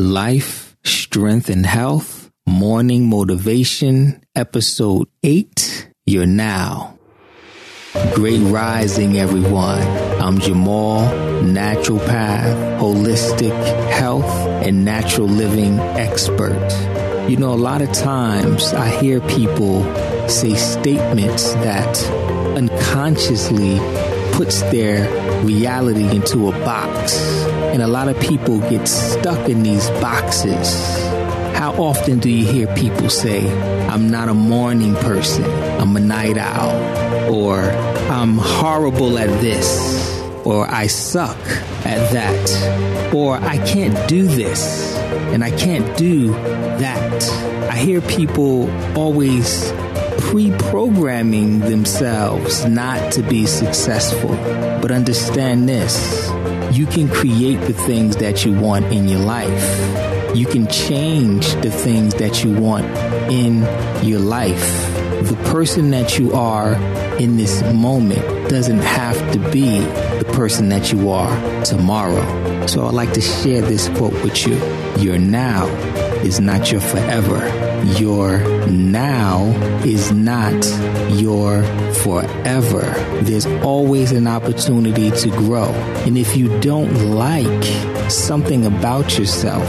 Life, Strength, and Health, Morning Motivation, Episode 8. You're now. Great rising, everyone. I'm Jamal, naturopath, holistic health, and natural living expert. You know, a lot of times I hear people say statements that unconsciously puts their reality into a box. And a lot of people get stuck in these boxes. How often do you hear people say, I'm not a morning person, I'm a night owl, or I'm horrible at this, or I suck at that, or I can't do this, and I can't do that. I hear people always pre-programming themselves not to be successful. But understand this. You can create the things that you want in your life. You can change the things that you want in your life. The person that you are in this moment doesn't have to be the person that you are tomorrow. So I'd like to share this quote with you. Your now is not your forever your now is not your forever. There's always an opportunity to grow. And if you don't like something about yourself,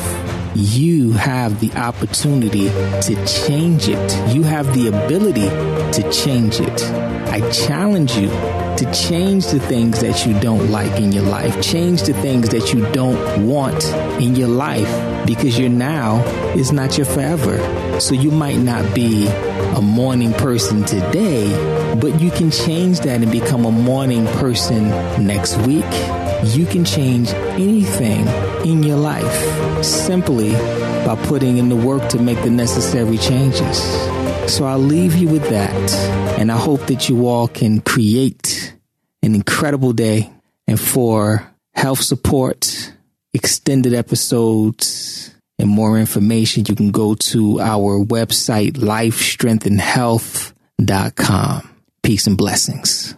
you have the opportunity to change it. You have the ability to change it. I challenge you to change the things that you don't like in your life. Change the things that you don't want in your life because your now is not your forever. So you might not be a morning person today, but you can change that and become a morning person next week. You can change anything in your life simply by putting in the work to make the necessary changes. So I'll leave you with that. And I hope that you all can create an incredible day. And for health support, extended episodes, and more information, you can go to our website, lifestrengthandhealth.com. Peace and blessings.